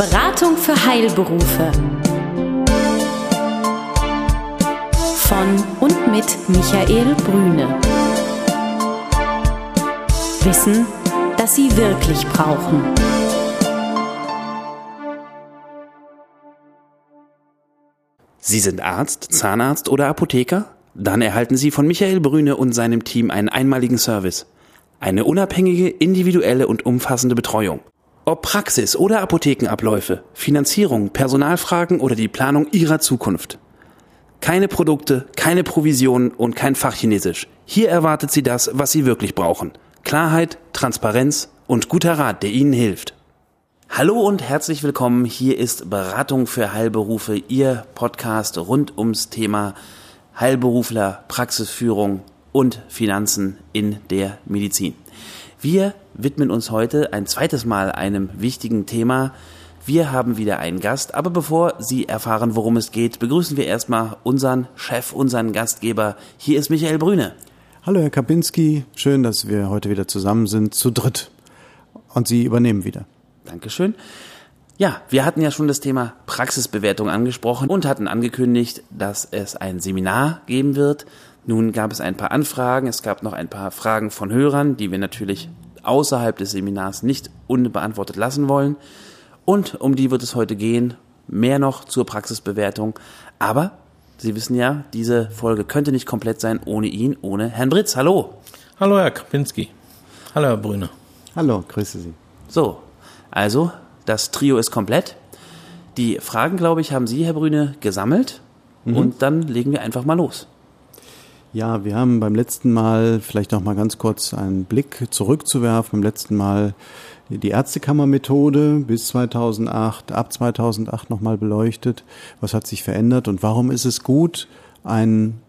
Beratung für Heilberufe. Von und mit Michael Brüne. Wissen, das Sie wirklich brauchen. Sie sind Arzt, Zahnarzt oder Apotheker? Dann erhalten Sie von Michael Brüne und seinem Team einen einmaligen Service. Eine unabhängige, individuelle und umfassende Betreuung. Ob Praxis oder Apothekenabläufe, Finanzierung, Personalfragen oder die Planung Ihrer Zukunft. Keine Produkte, keine Provisionen und kein Fachchinesisch. Hier erwartet Sie das, was Sie wirklich brauchen. Klarheit, Transparenz und guter Rat, der Ihnen hilft. Hallo und herzlich willkommen. Hier ist Beratung für Heilberufe, Ihr Podcast rund ums Thema Heilberufler, Praxisführung und Finanzen in der Medizin. Wir widmen uns heute ein zweites Mal einem wichtigen Thema. Wir haben wieder einen Gast, aber bevor Sie erfahren, worum es geht, begrüßen wir erstmal unseren Chef, unseren Gastgeber. Hier ist Michael Brüne. Hallo Herr Kapinski, schön, dass wir heute wieder zusammen sind, zu dritt. Und Sie übernehmen wieder. Dankeschön. Ja, wir hatten ja schon das Thema Praxisbewertung angesprochen und hatten angekündigt, dass es ein Seminar geben wird. Nun gab es ein paar Anfragen, es gab noch ein paar Fragen von Hörern, die wir natürlich außerhalb des Seminars nicht unbeantwortet lassen wollen. Und um die wird es heute gehen, mehr noch zur Praxisbewertung. Aber Sie wissen ja, diese Folge könnte nicht komplett sein ohne ihn, ohne Herrn Britz. Hallo. Hallo, Herr Kapinski. Hallo, Herr Brüne. Hallo, grüße Sie. So, also, das Trio ist komplett. Die Fragen, glaube ich, haben Sie, Herr Brüne, gesammelt. Mhm. Und dann legen wir einfach mal los. Ja, wir haben beim letzten Mal, vielleicht noch mal ganz kurz einen Blick zurückzuwerfen, beim letzten Mal die Ärztekammermethode bis 2008, ab 2008 nochmal beleuchtet. Was hat sich verändert und warum ist es gut, ein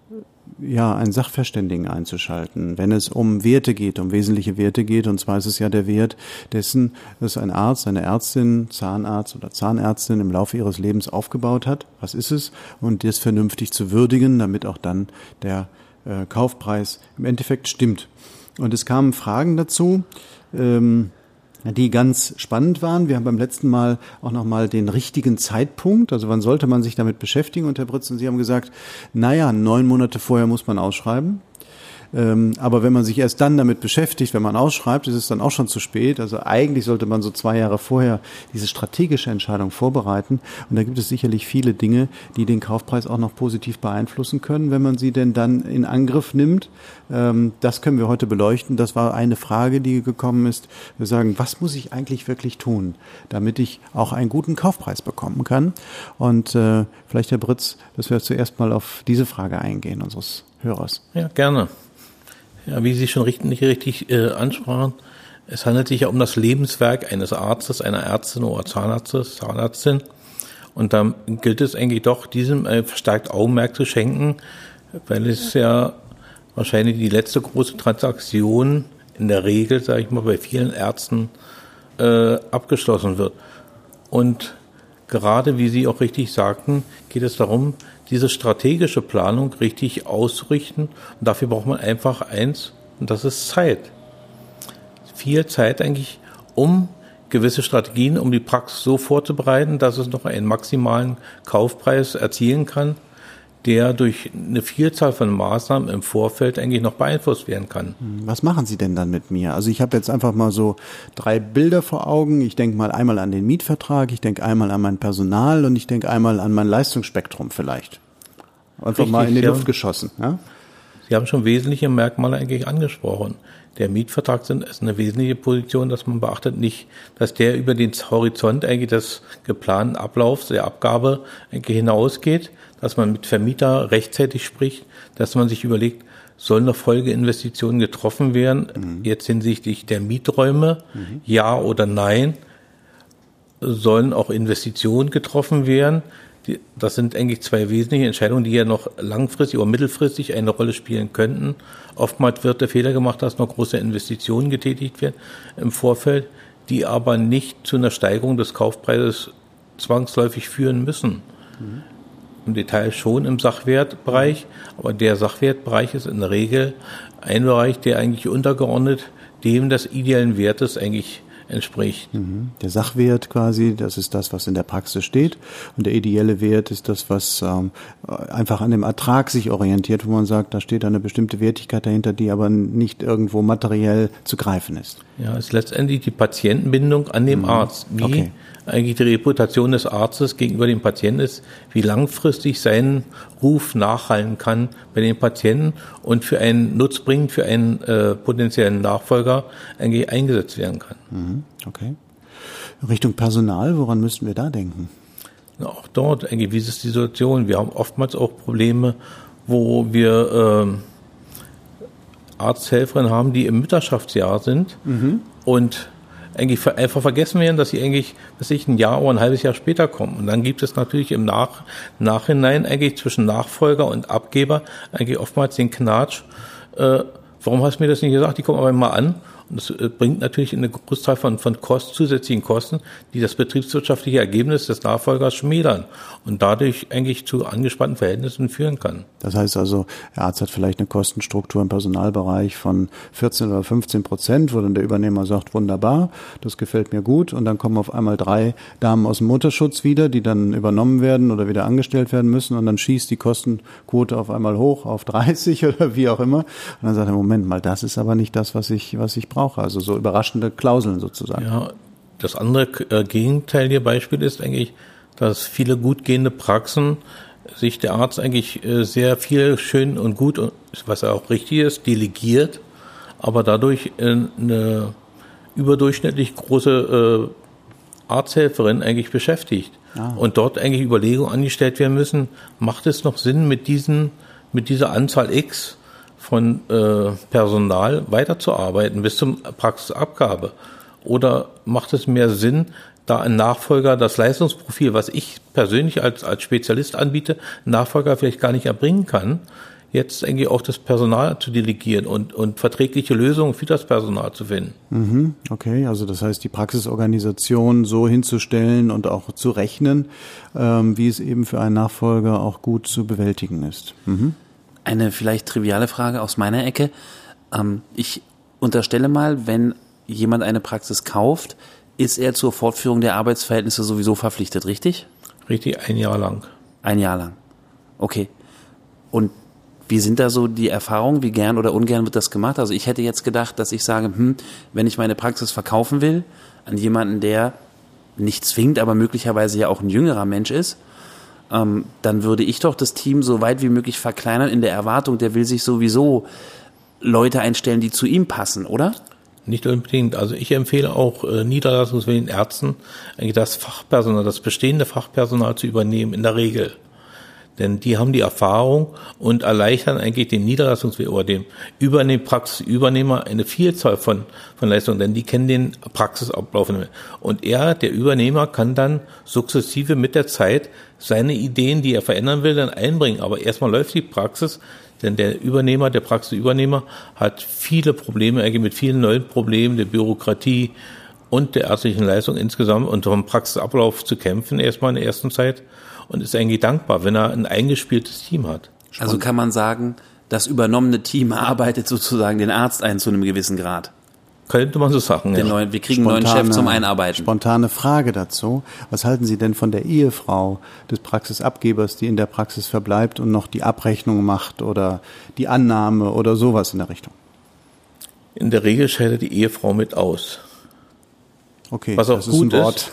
ja, einen Sachverständigen einzuschalten, wenn es um Werte geht, um wesentliche Werte geht. Und zwar ist es ja der Wert dessen, dass ein Arzt, eine Ärztin, Zahnarzt oder Zahnärztin im Laufe ihres Lebens aufgebaut hat. Was ist es? Und das vernünftig zu würdigen, damit auch dann der äh, Kaufpreis im Endeffekt stimmt. Und es kamen Fragen dazu. Ähm, die ganz spannend waren. Wir haben beim letzten Mal auch nochmal den richtigen Zeitpunkt, also wann sollte man sich damit beschäftigen? Und Herr Britz und Sie haben gesagt, naja, neun Monate vorher muss man ausschreiben. Ähm, aber wenn man sich erst dann damit beschäftigt, wenn man ausschreibt, ist es dann auch schon zu spät. Also eigentlich sollte man so zwei Jahre vorher diese strategische Entscheidung vorbereiten. Und da gibt es sicherlich viele Dinge, die den Kaufpreis auch noch positiv beeinflussen können, wenn man sie denn dann in Angriff nimmt. Ähm, das können wir heute beleuchten. Das war eine Frage, die gekommen ist. Wir sagen, was muss ich eigentlich wirklich tun, damit ich auch einen guten Kaufpreis bekommen kann? Und äh, vielleicht, Herr Britz, dass wir zuerst mal auf diese Frage eingehen unseres Hörers. Ja, gerne. Ja, wie Sie schon richtig, richtig äh, ansprachen, es handelt sich ja um das Lebenswerk eines Arztes, einer Ärztin oder Zahnarztes, Zahnärztin. Und da gilt es eigentlich doch, diesem äh, verstärkt Augenmerk zu schenken, weil es ja wahrscheinlich die letzte große Transaktion in der Regel, sage ich mal, bei vielen Ärzten äh, abgeschlossen wird. Und gerade, wie Sie auch richtig sagten, geht es darum, diese strategische Planung richtig auszurichten. Und dafür braucht man einfach eins, und das ist Zeit. Viel Zeit eigentlich, um gewisse Strategien, um die Praxis so vorzubereiten, dass es noch einen maximalen Kaufpreis erzielen kann, der durch eine Vielzahl von Maßnahmen im Vorfeld eigentlich noch beeinflusst werden kann. Was machen Sie denn dann mit mir? Also ich habe jetzt einfach mal so drei Bilder vor Augen. Ich denke mal einmal an den Mietvertrag, ich denke einmal an mein Personal und ich denke einmal an mein Leistungsspektrum vielleicht. Einfach Richtig, mal in die Luft geschossen. Ja? Sie haben schon wesentliche Merkmale eigentlich angesprochen. Der Mietvertrag ist eine wesentliche Position, dass man beachtet nicht, dass der über den Horizont eigentlich des geplanten Ablaufs der Abgabe hinausgeht, dass man mit Vermieter rechtzeitig spricht, dass man sich überlegt, sollen noch Folgeinvestitionen getroffen werden, mhm. jetzt hinsichtlich der Mieträume, mhm. ja oder nein, sollen auch Investitionen getroffen werden. Das sind eigentlich zwei wesentliche Entscheidungen, die ja noch langfristig oder mittelfristig eine Rolle spielen könnten. Oftmals wird der Fehler gemacht, dass noch große Investitionen getätigt werden im Vorfeld, die aber nicht zu einer Steigerung des Kaufpreises zwangsläufig führen müssen. Mhm im Detail schon im Sachwertbereich, aber der Sachwertbereich ist in der Regel ein Bereich, der eigentlich untergeordnet dem des ideellen Wertes eigentlich entspricht. Mhm. Der Sachwert quasi, das ist das, was in der Praxis steht. Und der ideelle Wert ist das, was ähm, einfach an dem Ertrag sich orientiert, wo man sagt, da steht eine bestimmte Wertigkeit dahinter, die aber nicht irgendwo materiell zu greifen ist. Ja, ist letztendlich die Patientenbindung an dem mhm. Arzt. Wie okay. eigentlich die Reputation des Arztes gegenüber dem Patienten ist, wie langfristig sein Ruf nachhallen kann bei den Patienten und für einen nutzbringend, für einen äh, potenziellen Nachfolger eigentlich eingesetzt werden kann. Mhm. Okay. Richtung Personal, woran müssten wir da denken? Auch dort, eigentlich, wie ist die Situation? Wir haben oftmals auch Probleme, wo wir äh, Arzthelferinnen haben, die im Mütterschaftsjahr sind mhm. und eigentlich einfach vergessen werden, dass sie eigentlich, dass ich ein Jahr oder ein halbes Jahr später kommen. Und dann gibt es natürlich im Nach Nachhinein eigentlich zwischen Nachfolger und Abgeber eigentlich oftmals den Knatsch, äh, warum hast du mir das nicht gesagt? Die kommen aber mal an und das äh, bringt natürlich eine Großzahl von, von Kosten, zusätzlichen Kosten, die das betriebswirtschaftliche Ergebnis des Nachfolgers schmälern und dadurch eigentlich zu angespannten Verhältnissen führen kann. Das heißt also, der Arzt hat vielleicht eine Kostenstruktur im Personalbereich von 14 oder 15 Prozent, wo dann der Übernehmer sagt, wunderbar, das gefällt mir gut. Und dann kommen auf einmal drei Damen aus dem Mutterschutz wieder, die dann übernommen werden oder wieder angestellt werden müssen. Und dann schießt die Kostenquote auf einmal hoch auf 30 oder wie auch immer. Und dann sagt er, Moment mal, das ist aber nicht das, was ich, was ich brauche brauche. Also so überraschende Klauseln sozusagen. Ja, das andere äh, Gegenteil ihr Beispiel ist eigentlich, dass viele gut gehende Praxen sich der Arzt eigentlich äh, sehr viel schön und gut, was auch richtig ist, delegiert, aber dadurch äh, eine überdurchschnittlich große Arzthelferin eigentlich beschäftigt. Ah. Und dort eigentlich Überlegungen angestellt werden müssen, macht es noch Sinn, mit diesen, mit dieser Anzahl X von äh, Personal weiterzuarbeiten bis zum Praxisabgabe? Oder macht es mehr Sinn, da ein Nachfolger das Leistungsprofil, was ich persönlich als, als Spezialist anbiete, Nachfolger vielleicht gar nicht erbringen kann, jetzt irgendwie auch das Personal zu delegieren und, und verträgliche Lösungen für das Personal zu finden. Mhm, okay, also das heißt, die Praxisorganisation so hinzustellen und auch zu rechnen, ähm, wie es eben für einen Nachfolger auch gut zu bewältigen ist. Mhm. Eine vielleicht triviale Frage aus meiner Ecke. Ähm, ich unterstelle mal, wenn jemand eine Praxis kauft, ist er zur Fortführung der Arbeitsverhältnisse sowieso verpflichtet, richtig? Richtig, ein Jahr lang. Ein Jahr lang. Okay. Und wie sind da so die Erfahrungen? Wie gern oder ungern wird das gemacht? Also ich hätte jetzt gedacht, dass ich sage, hm, wenn ich meine Praxis verkaufen will an jemanden, der nicht zwingt, aber möglicherweise ja auch ein jüngerer Mensch ist, ähm, dann würde ich doch das Team so weit wie möglich verkleinern in der Erwartung, der will sich sowieso Leute einstellen, die zu ihm passen, oder? Nicht unbedingt. Also ich empfehle auch äh, niederlassungswilligen Ärzten, eigentlich das Fachpersonal, das bestehende Fachpersonal zu übernehmen, in der Regel. Denn die haben die Erfahrung und erleichtern eigentlich dem Niederlassungsweg oder dem Übernehm Praxisübernehmer eine Vielzahl von, von Leistungen, denn die kennen den Praxisablauf. Und er, der Übernehmer, kann dann sukzessive mit der Zeit seine Ideen, die er verändern will, dann einbringen. Aber erstmal läuft die Praxis, denn der Übernehmer, der Praxisübernehmer hat viele Probleme, eigentlich mit vielen neuen Problemen der Bürokratie und der ärztlichen Leistung insgesamt und vom Praxisablauf zu kämpfen, erstmal in der ersten Zeit und ist eigentlich dankbar, wenn er ein eingespieltes Team hat. Spannend. Also kann man sagen, das übernommene Team arbeitet sozusagen den Arzt ein zu einem gewissen Grad. Könnte man so sagen, ja. Neuen, wir kriegen spontane, einen neuen Chef zum Einarbeiten. Spontane Frage dazu. Was halten Sie denn von der Ehefrau des Praxisabgebers, die in der Praxis verbleibt und noch die Abrechnung macht oder die Annahme oder sowas in der Richtung? In der Regel scheidet die Ehefrau mit aus. Okay, was auch das gut ist. Ein Wort.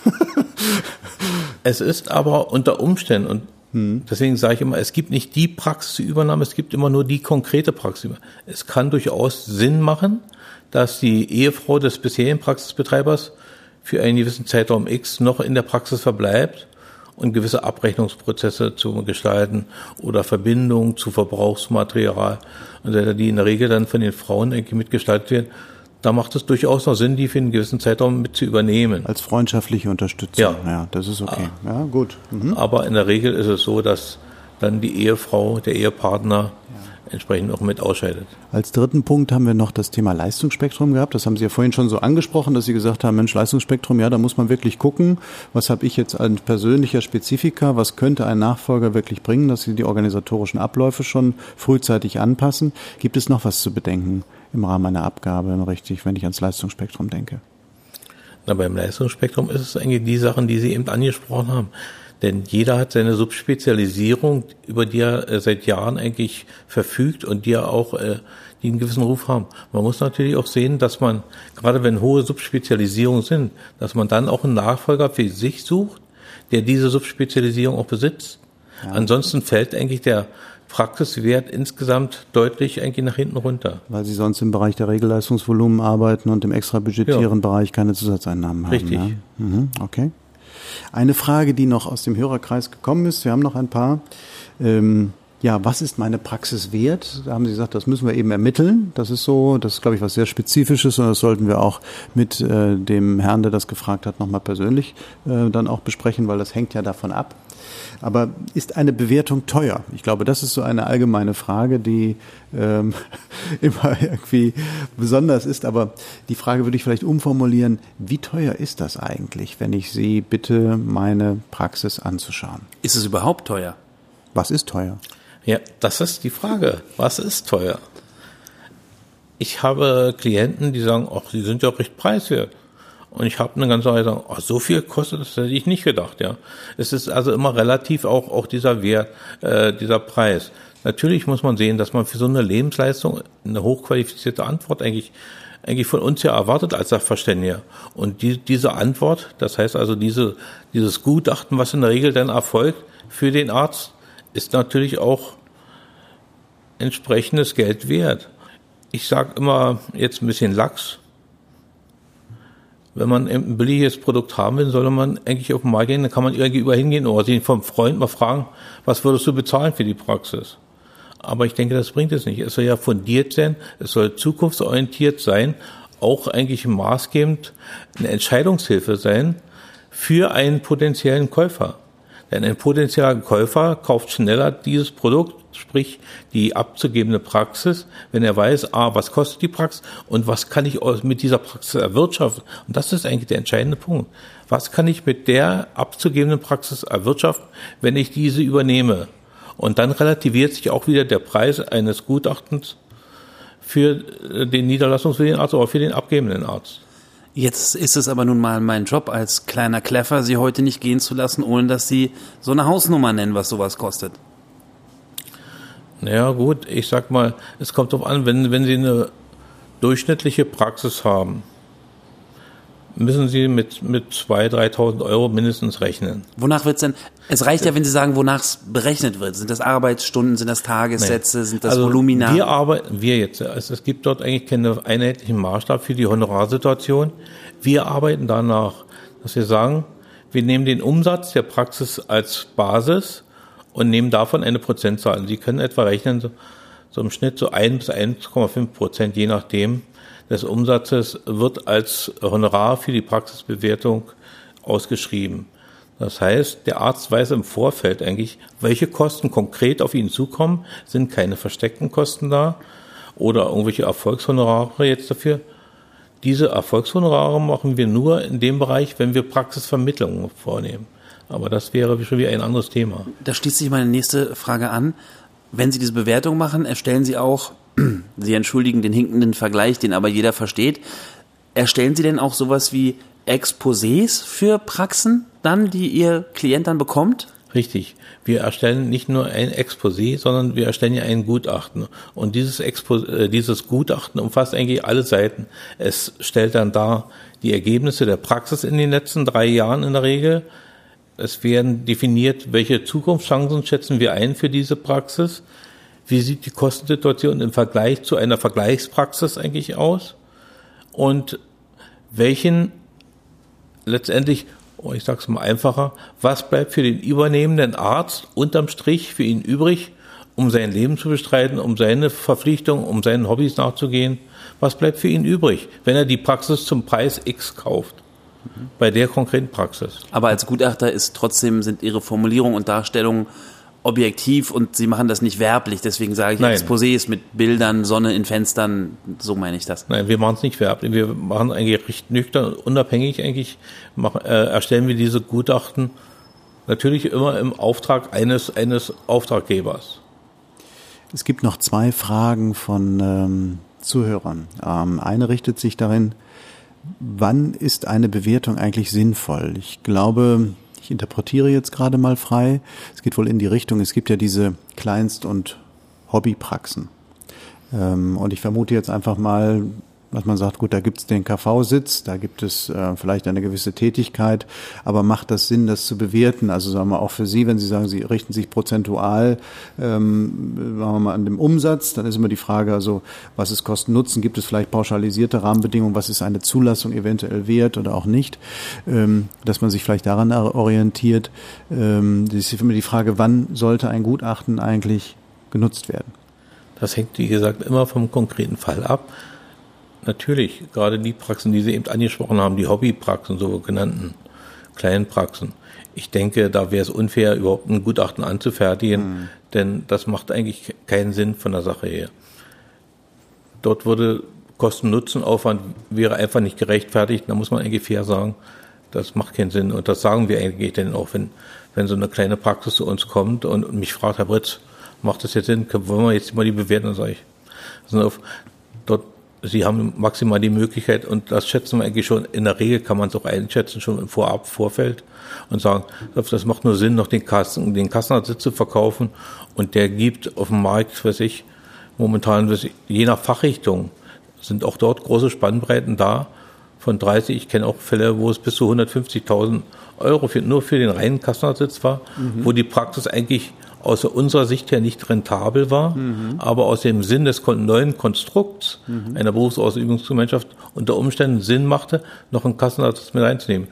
Es ist aber unter Umständen und hm. Deswegen sage ich immer, es gibt nicht die Praxisübernahme, es gibt immer nur die konkrete Praxisübernahme. Es kann durchaus Sinn machen, dass die Ehefrau des bisherigen Praxisbetreibers für einen gewissen Zeitraum X noch in der Praxis verbleibt und gewisse Abrechnungsprozesse zu gestalten oder Verbindungen zu Verbrauchsmaterial, die in der Regel dann von den Frauen irgendwie mitgestaltet werden da macht es durchaus noch Sinn, die für einen gewissen Zeitraum mit zu übernehmen. Als freundschaftliche Unterstützung. Ja, ja das ist okay. Ah. Ja, gut. Mhm. Aber in der Regel ist es so, dass dann die Ehefrau, der Ehepartner entsprechend auch mit ausscheidet. Als dritten Punkt haben wir noch das Thema Leistungsspektrum gehabt. Das haben Sie ja vorhin schon so angesprochen, dass Sie gesagt haben, Mensch, Leistungsspektrum, ja, da muss man wirklich gucken, was habe ich jetzt als persönlicher Spezifika, was könnte ein Nachfolger wirklich bringen, dass Sie die organisatorischen Abläufe schon frühzeitig anpassen. Gibt es noch was zu bedenken? Im Rahmen einer Abgabe richtig, wenn ich ans Leistungsspektrum denke? Na, beim Leistungsspektrum ist es eigentlich die Sachen, die Sie eben angesprochen haben. Denn jeder hat seine Subspezialisierung, über die er äh, seit Jahren eigentlich verfügt und die er auch, äh, die einen gewissen Ruf haben. Man muss natürlich auch sehen, dass man, gerade wenn hohe Subspezialisierungen sind, dass man dann auch einen Nachfolger für sich sucht, der diese Subspezialisierung auch besitzt. Ja. Ansonsten fällt eigentlich der Praxiswert insgesamt deutlich eigentlich nach hinten runter. Weil Sie sonst im Bereich der Regelleistungsvolumen arbeiten und im extra budgetären ja. Bereich keine Zusatzeinnahmen haben. Richtig. Ne? Mhm, okay. Eine Frage, die noch aus dem Hörerkreis gekommen ist, wir haben noch ein paar. Ähm, ja, was ist meine Praxis wert? Da haben Sie gesagt, das müssen wir eben ermitteln. Das ist so, das ist, glaube ich, was sehr Spezifisches und das sollten wir auch mit äh, dem Herrn, der das gefragt hat, nochmal persönlich äh, dann auch besprechen, weil das hängt ja davon ab. Aber ist eine Bewertung teuer? Ich glaube, das ist so eine allgemeine Frage, die ähm, immer irgendwie besonders ist. Aber die Frage würde ich vielleicht umformulieren, wie teuer ist das eigentlich, wenn ich Sie bitte, meine Praxis anzuschauen? Ist es überhaupt teuer? Was ist teuer? Ja, das ist die Frage. Was ist teuer? Ich habe Klienten, die sagen, ach, sie sind ja recht preiswert. Und ich habe eine ganze Weile gesagt, oh, so viel kostet das, hätte ich nicht gedacht, ja. Es ist also immer relativ auch, auch dieser Wert, äh, dieser Preis. Natürlich muss man sehen, dass man für so eine Lebensleistung eine hochqualifizierte Antwort eigentlich eigentlich von uns ja erwartet als Sachverständiger. Und die, diese Antwort, das heißt also diese, dieses Gutachten, was in der Regel dann erfolgt für den Arzt, ist natürlich auch entsprechendes Geld wert. Ich sage immer jetzt ein bisschen lax, wenn man ein billiges Produkt haben will, soll man eigentlich auf den Markt gehen, dann kann man irgendwie hingehen oder sich vom Freund mal fragen, was würdest du bezahlen für die Praxis? Aber ich denke, das bringt es nicht. Es soll ja fundiert sein, es soll zukunftsorientiert sein, auch eigentlich maßgebend eine Entscheidungshilfe sein für einen potenziellen Käufer. Denn ein potenzieller Käufer kauft schneller dieses Produkt, sprich die abzugebende Praxis, wenn er weiß, ah, was kostet die Praxis und was kann ich mit dieser Praxis erwirtschaften. Und das ist eigentlich der entscheidende Punkt. Was kann ich mit der abzugebenden Praxis erwirtschaften, wenn ich diese übernehme? Und dann relativiert sich auch wieder der Preis eines Gutachtens für den niederlassungswilligen Arzt oder für den abgebenden Arzt. Jetzt ist es aber nun mal mein Job als kleiner Kleffer, Sie heute nicht gehen zu lassen, ohne dass Sie so eine Hausnummer nennen, was sowas kostet. Naja, gut, ich sag mal, es kommt darauf an, wenn, wenn Sie eine durchschnittliche Praxis haben, müssen Sie mit, mit 2.000, 3.000 Euro mindestens rechnen. Wonach wird es denn? Es reicht ja, wenn Sie sagen, wonach es berechnet wird. Sind das Arbeitsstunden, sind das Tagessätze, nee. sind das also Volumina? Wir arbeiten, wir jetzt, also es gibt dort eigentlich keinen einheitlichen Maßstab für die Honorarsituation. Wir arbeiten danach, dass wir sagen, wir nehmen den Umsatz der Praxis als Basis und nehmen davon eine Prozentzahl. Sie können etwa rechnen, so, so im Schnitt so 1 bis 1,5 Prozent, je nachdem, des Umsatzes wird als Honorar für die Praxisbewertung ausgeschrieben. Das heißt, der Arzt weiß im Vorfeld eigentlich, welche Kosten konkret auf ihn zukommen, sind keine versteckten Kosten da oder irgendwelche Erfolgshonorare jetzt dafür. Diese Erfolgshonorare machen wir nur in dem Bereich, wenn wir Praxisvermittlungen vornehmen. Aber das wäre schon wieder ein anderes Thema. Da schließt sich meine nächste Frage an. Wenn Sie diese Bewertung machen, erstellen Sie auch Sie entschuldigen den hinkenden Vergleich, den aber jeder versteht. Erstellen Sie denn auch sowas wie Exposés für Praxen dann, die Ihr Klient dann bekommt? Richtig. Wir erstellen nicht nur ein Exposé, sondern wir erstellen ja ein Gutachten. Und dieses, Expo äh, dieses Gutachten umfasst eigentlich alle Seiten. Es stellt dann dar die Ergebnisse der Praxis in den letzten drei Jahren in der Regel. Es werden definiert, welche Zukunftschancen schätzen wir ein für diese Praxis. Wie sieht die Kostensituation im Vergleich zu einer Vergleichspraxis eigentlich aus? Und welchen letztendlich, oh, ich sage es mal einfacher, was bleibt für den übernehmenden Arzt unterm Strich für ihn übrig, um sein Leben zu bestreiten, um seine Verpflichtungen, um seinen Hobbys nachzugehen? Was bleibt für ihn übrig, wenn er die Praxis zum Preis X kauft? Bei der konkreten Praxis. Aber als Gutachter ist trotzdem, sind Ihre Formulierungen und Darstellungen objektiv und sie machen das nicht werblich. Deswegen sage ich Nein. Exposés mit Bildern, Sonne in Fenstern, so meine ich das. Nein, wir machen es nicht werblich. Wir machen eigentlich recht nüchtern, unabhängig eigentlich, machen, äh, erstellen wir diese Gutachten natürlich immer im Auftrag eines, eines Auftraggebers. Es gibt noch zwei Fragen von ähm, Zuhörern. Ähm, eine richtet sich darin, wann ist eine Bewertung eigentlich sinnvoll? Ich glaube, ich interpretiere jetzt gerade mal frei. Es geht wohl in die Richtung, es gibt ja diese Kleinst- und Hobbypraxen. Ähm, und ich vermute jetzt einfach mal, dass man sagt, gut, da gibt es den KV-Sitz, da gibt es äh, vielleicht eine gewisse Tätigkeit, aber macht das Sinn, das zu bewerten? Also sagen wir auch für Sie, wenn Sie sagen, Sie richten sich prozentual, ähm, sagen wir mal, an dem Umsatz, dann ist immer die Frage, also was ist Kosten-Nutzen? Gibt es vielleicht pauschalisierte Rahmenbedingungen? Was ist eine Zulassung eventuell wert oder auch nicht? Ähm, dass man sich vielleicht daran orientiert. Ähm, das ist immer die Frage, wann sollte ein Gutachten eigentlich genutzt werden? Das hängt, wie gesagt, immer vom konkreten Fall ab. Natürlich, gerade die Praxen, die Sie eben angesprochen haben, die Hobbypraxen, so genannten kleinen Praxen. Ich denke, da wäre es unfair, überhaupt ein Gutachten anzufertigen, mhm. denn das macht eigentlich keinen Sinn von der Sache her. Dort würde Kosten-Nutzen-Aufwand wäre einfach nicht gerechtfertigt. Da muss man eigentlich fair sagen, das macht keinen Sinn. Und das sagen wir eigentlich denn auch, wenn, wenn so eine kleine Praxis zu uns kommt und mich fragt, Herr Britz, macht das jetzt Sinn? Wollen wir jetzt mal die bewerten? Dann sage ich, also dort, Sie haben maximal die Möglichkeit, und das schätzen wir eigentlich schon, in der Regel kann man es auch einschätzen, schon im Vorab, Vorfeld, und sagen, das macht nur Sinn, noch den Kassen, den Kassenersatz zu verkaufen, und der gibt auf dem Markt, weiß ich, momentan, je nach Fachrichtung, sind auch dort große Spannbreiten da, von 30, ich kenne auch Fälle, wo es bis zu 150.000 Euro für, nur für den reinen Kassenersatz war, mhm. wo die Praxis eigentlich aus unserer Sicht her nicht rentabel war, mhm. aber aus dem Sinn des neuen Konstrukts mhm. einer Berufsausübungsgemeinschaft unter Umständen Sinn machte, noch einen Kassenarzt mit einzunehmen.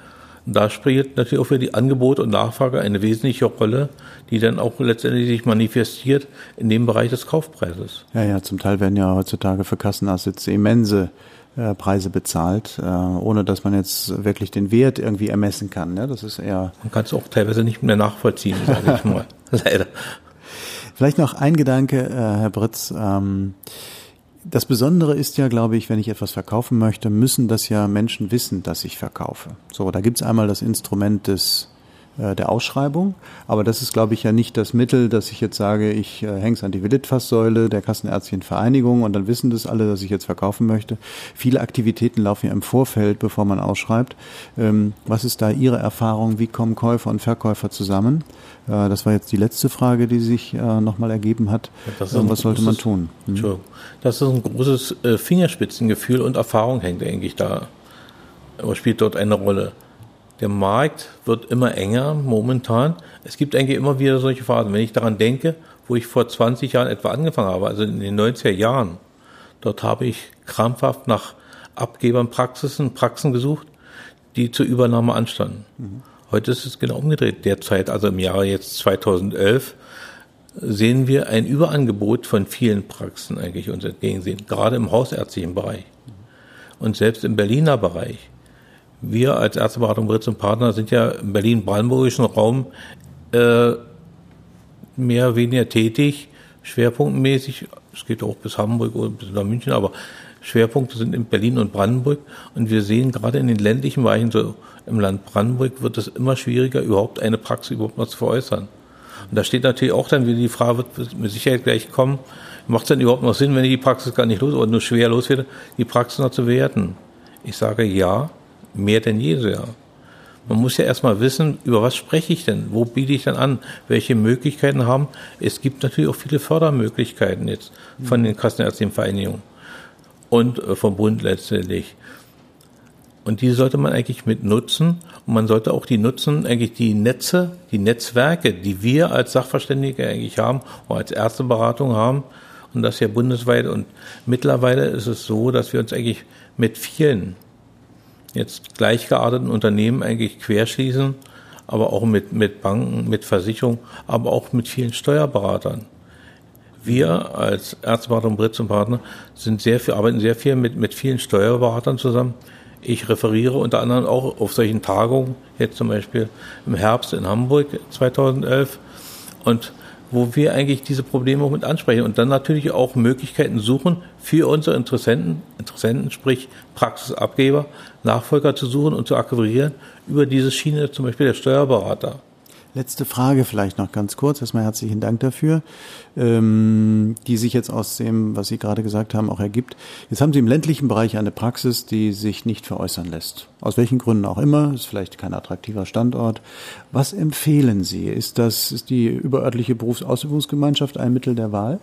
Und da spielt natürlich auch für die Angebot und Nachfrage eine wesentliche Rolle, die dann auch letztendlich sich manifestiert in dem Bereich des Kaufpreises. Ja, ja, zum Teil werden ja heutzutage für Kassenassitze immense äh, Preise bezahlt, äh, ohne dass man jetzt wirklich den Wert irgendwie ermessen kann. Ne? Das ist eher. Man kann es auch teilweise nicht mehr nachvollziehen, sage ich mal. Leider. Vielleicht noch ein Gedanke, äh, Herr Britz. Ähm, das Besondere ist ja, glaube ich, wenn ich etwas verkaufen möchte, müssen das ja Menschen wissen, dass ich verkaufe. So, da gibt's einmal das Instrument des der Ausschreibung. Aber das ist, glaube ich, ja nicht das Mittel, dass ich jetzt sage, ich äh, hänge es an die Willetfasssäule der Kassenärztlichen Vereinigung und dann wissen das alle, dass ich jetzt verkaufen möchte. Viele Aktivitäten laufen ja im Vorfeld, bevor man ausschreibt. Ähm, was ist da Ihre Erfahrung? Wie kommen Käufer und Verkäufer zusammen? Äh, das war jetzt die letzte Frage, die sich äh, nochmal ergeben hat. Ja, was großes, sollte man tun? Hm? Das ist ein großes äh, Fingerspitzengefühl und Erfahrung hängt eigentlich da, aber spielt dort eine Rolle. Der Markt wird immer enger momentan. Es gibt eigentlich immer wieder solche Phasen. Wenn ich daran denke, wo ich vor 20 Jahren etwa angefangen habe, also in den 90er Jahren, dort habe ich krampfhaft nach Abgebern Praxisen, Praxen gesucht, die zur Übernahme anstanden. Mhm. Heute ist es genau umgedreht. Derzeit, also im Jahre jetzt 2011, sehen wir ein Überangebot von vielen Praxen eigentlich uns entgegensehen, gerade im hausärztlichen Bereich und selbst im Berliner Bereich wir als Ärzteberatung Britz und Partner sind ja im Berlin-Brandenburgischen Raum äh, mehr oder weniger tätig, schwerpunktmäßig. Es geht auch bis Hamburg oder bis nach München, aber Schwerpunkte sind in Berlin und Brandenburg. Und wir sehen gerade in den ländlichen Bereichen, so im Land Brandenburg, wird es immer schwieriger, überhaupt eine Praxis überhaupt noch zu veräußern. Und da steht natürlich auch dann wieder die Frage, wird mit Sicherheit gleich kommen, macht es denn überhaupt noch Sinn, wenn ich die Praxis gar nicht los oder nur schwer loswerde, die Praxis noch zu werten? Ich sage ja, mehr denn je sehr. Man muss ja erstmal wissen, über was spreche ich denn? Wo biete ich denn an? Welche Möglichkeiten haben? Es gibt natürlich auch viele Fördermöglichkeiten jetzt von den Kassenärztlichen Vereinigungen und äh, vom Bund letztendlich. Und die sollte man eigentlich mit nutzen. Und man sollte auch die nutzen, eigentlich die Netze, die Netzwerke, die wir als Sachverständige eigentlich haben, oder als Ärzteberatung haben. Und das ja bundesweit. Und mittlerweile ist es so, dass wir uns eigentlich mit vielen jetzt gleichgearteten Unternehmen eigentlich querschließen, aber auch mit, mit Banken, mit Versicherungen, aber auch mit vielen Steuerberatern. Wir als Ärzteberatung Britz und Partner sind sehr viel, arbeiten sehr viel mit, mit vielen Steuerberatern zusammen. Ich referiere unter anderem auch auf solchen Tagungen, jetzt zum Beispiel im Herbst in Hamburg 2011. Und wo wir eigentlich diese Probleme auch mit ansprechen und dann natürlich auch Möglichkeiten suchen für unsere Interessenten, Interessenten, sprich Praxisabgeber, Nachfolger zu suchen und zu akquirieren über diese Schiene, zum Beispiel der Steuerberater. Letzte Frage vielleicht noch ganz kurz. Erstmal herzlichen Dank dafür, ähm, die sich jetzt aus dem, was Sie gerade gesagt haben, auch ergibt. Jetzt haben Sie im ländlichen Bereich eine Praxis, die sich nicht veräußern lässt. Aus welchen Gründen auch immer. Ist vielleicht kein attraktiver Standort. Was empfehlen Sie? Ist das, ist die überörtliche Berufsausübungsgemeinschaft ein Mittel der Wahl?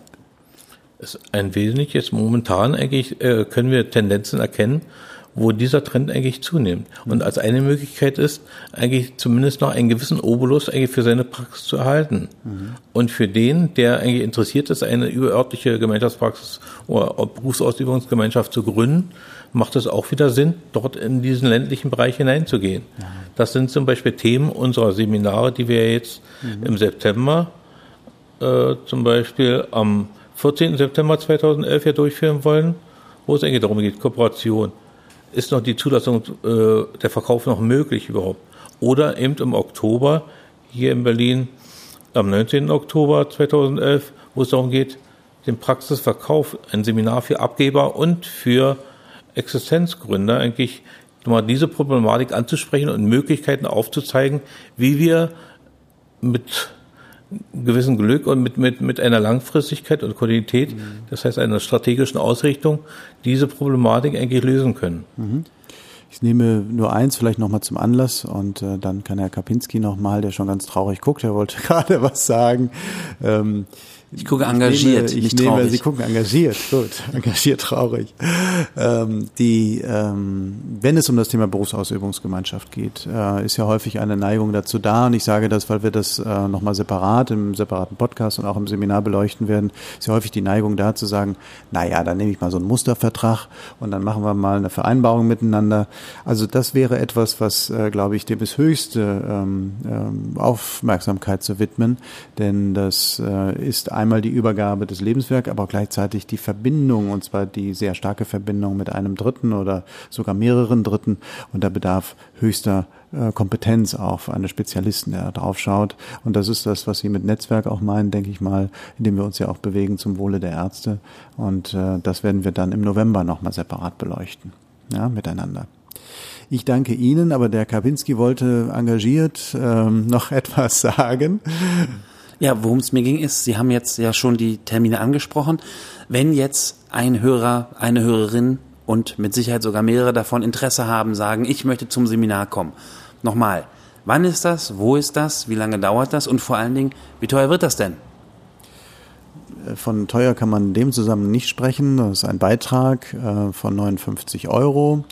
Ist ein wesentliches. Momentan eigentlich äh, können wir Tendenzen erkennen, wo dieser Trend eigentlich zunimmt. Und als eine Möglichkeit ist, eigentlich zumindest noch einen gewissen Obolus eigentlich für seine Praxis zu erhalten. Mhm. Und für den, der eigentlich interessiert ist, eine überörtliche Gemeinschaftspraxis oder Berufsausübungsgemeinschaft zu gründen, macht es auch wieder Sinn, dort in diesen ländlichen Bereich hineinzugehen. Ja. Das sind zum Beispiel Themen unserer Seminare, die wir jetzt mhm. im September äh, zum Beispiel am 14. September 2011 hier durchführen wollen, wo es eigentlich darum geht, Kooperation ist noch die Zulassung äh, der Verkauf noch möglich überhaupt? Oder eben im Oktober hier in Berlin am 19. Oktober 2011, wo es darum geht, den Praxisverkauf, ein Seminar für Abgeber und für Existenzgründer eigentlich nochmal diese Problematik anzusprechen und Möglichkeiten aufzuzeigen, wie wir mit gewissen Glück und mit, mit, mit einer Langfristigkeit und Qualität, mhm. das heißt einer strategischen Ausrichtung, diese Problematik eigentlich lösen können. Mhm. Ich nehme nur eins vielleicht nochmal zum Anlass und äh, dann kann Herr Kapinski nochmal, der schon ganz traurig guckt, er wollte gerade was sagen. Ähm, ich gucke engagiert, ich nehme, nicht traurig. Sie gucken engagiert, gut, engagiert traurig. Ähm, die, ähm, wenn es um das Thema Berufsausübungsgemeinschaft geht, äh, ist ja häufig eine Neigung dazu da. Und ich sage das, weil wir das äh, nochmal separat im separaten Podcast und auch im Seminar beleuchten werden, ist ja häufig die Neigung da zu sagen, na ja, dann nehme ich mal so einen Mustervertrag und dann machen wir mal eine Vereinbarung miteinander. Also das wäre etwas, was, äh, glaube ich, dem ist höchste ähm, ähm, Aufmerksamkeit zu widmen, denn das äh, ist ein einmal die Übergabe des Lebenswerks, aber auch gleichzeitig die Verbindung, und zwar die sehr starke Verbindung mit einem Dritten oder sogar mehreren Dritten. Und da bedarf höchster äh, Kompetenz auf eine Spezialisten, der drauf schaut. Und das ist das, was Sie mit Netzwerk auch meinen, denke ich mal, indem wir uns ja auch bewegen zum Wohle der Ärzte. Und äh, das werden wir dann im November nochmal separat beleuchten, ja, miteinander. Ich danke Ihnen, aber der Kawinski wollte engagiert ähm, noch etwas sagen. Ja, worum es mir ging, ist, Sie haben jetzt ja schon die Termine angesprochen. Wenn jetzt ein Hörer, eine Hörerin und mit Sicherheit sogar mehrere davon Interesse haben, sagen, ich möchte zum Seminar kommen. Nochmal, wann ist das? Wo ist das? Wie lange dauert das? Und vor allen Dingen, wie teuer wird das denn? Von teuer kann man in dem zusammen nicht sprechen. Das ist ein Beitrag äh, von 59 Euro,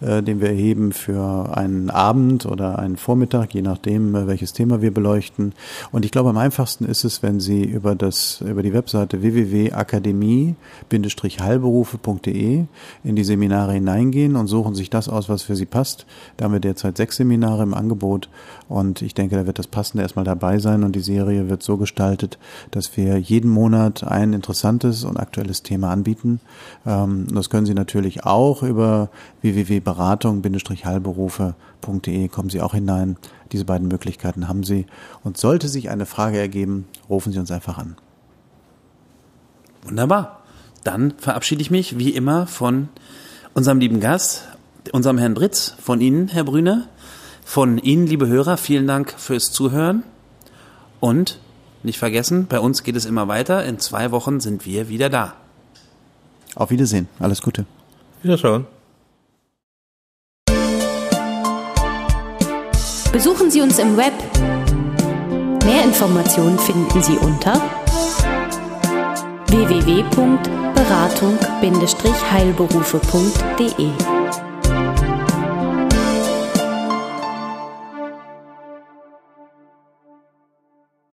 äh, den wir erheben für einen Abend oder einen Vormittag, je nachdem, äh, welches Thema wir beleuchten. Und ich glaube, am einfachsten ist es, wenn Sie über das, über die Webseite www.akademie-heilberufe.de in die Seminare hineingehen und suchen sich das aus, was für Sie passt. Da haben wir derzeit sechs Seminare im Angebot und ich denke, da wird das Passende erstmal dabei sein und die Serie wird so gestaltet, dass wir jeden Monat ein interessantes und aktuelles Thema anbieten. Ähm, das können Sie natürlich auch über www.beratung-heilberufe.de kommen Sie auch hinein. Diese beiden Möglichkeiten haben Sie. Und sollte sich eine Frage ergeben, rufen Sie uns einfach an. Wunderbar. Dann verabschiede ich mich wie immer von unserem lieben Gast, unserem Herrn Britz, von Ihnen, Herr Brüner, von Ihnen, liebe Hörer. Vielen Dank fürs Zuhören und nicht vergessen, bei uns geht es immer weiter. In zwei Wochen sind wir wieder da. Auf Wiedersehen. Alles Gute. Wiederschauen. Besuchen Sie uns im Web. Mehr Informationen finden Sie unter www.beratung-heilberufe.de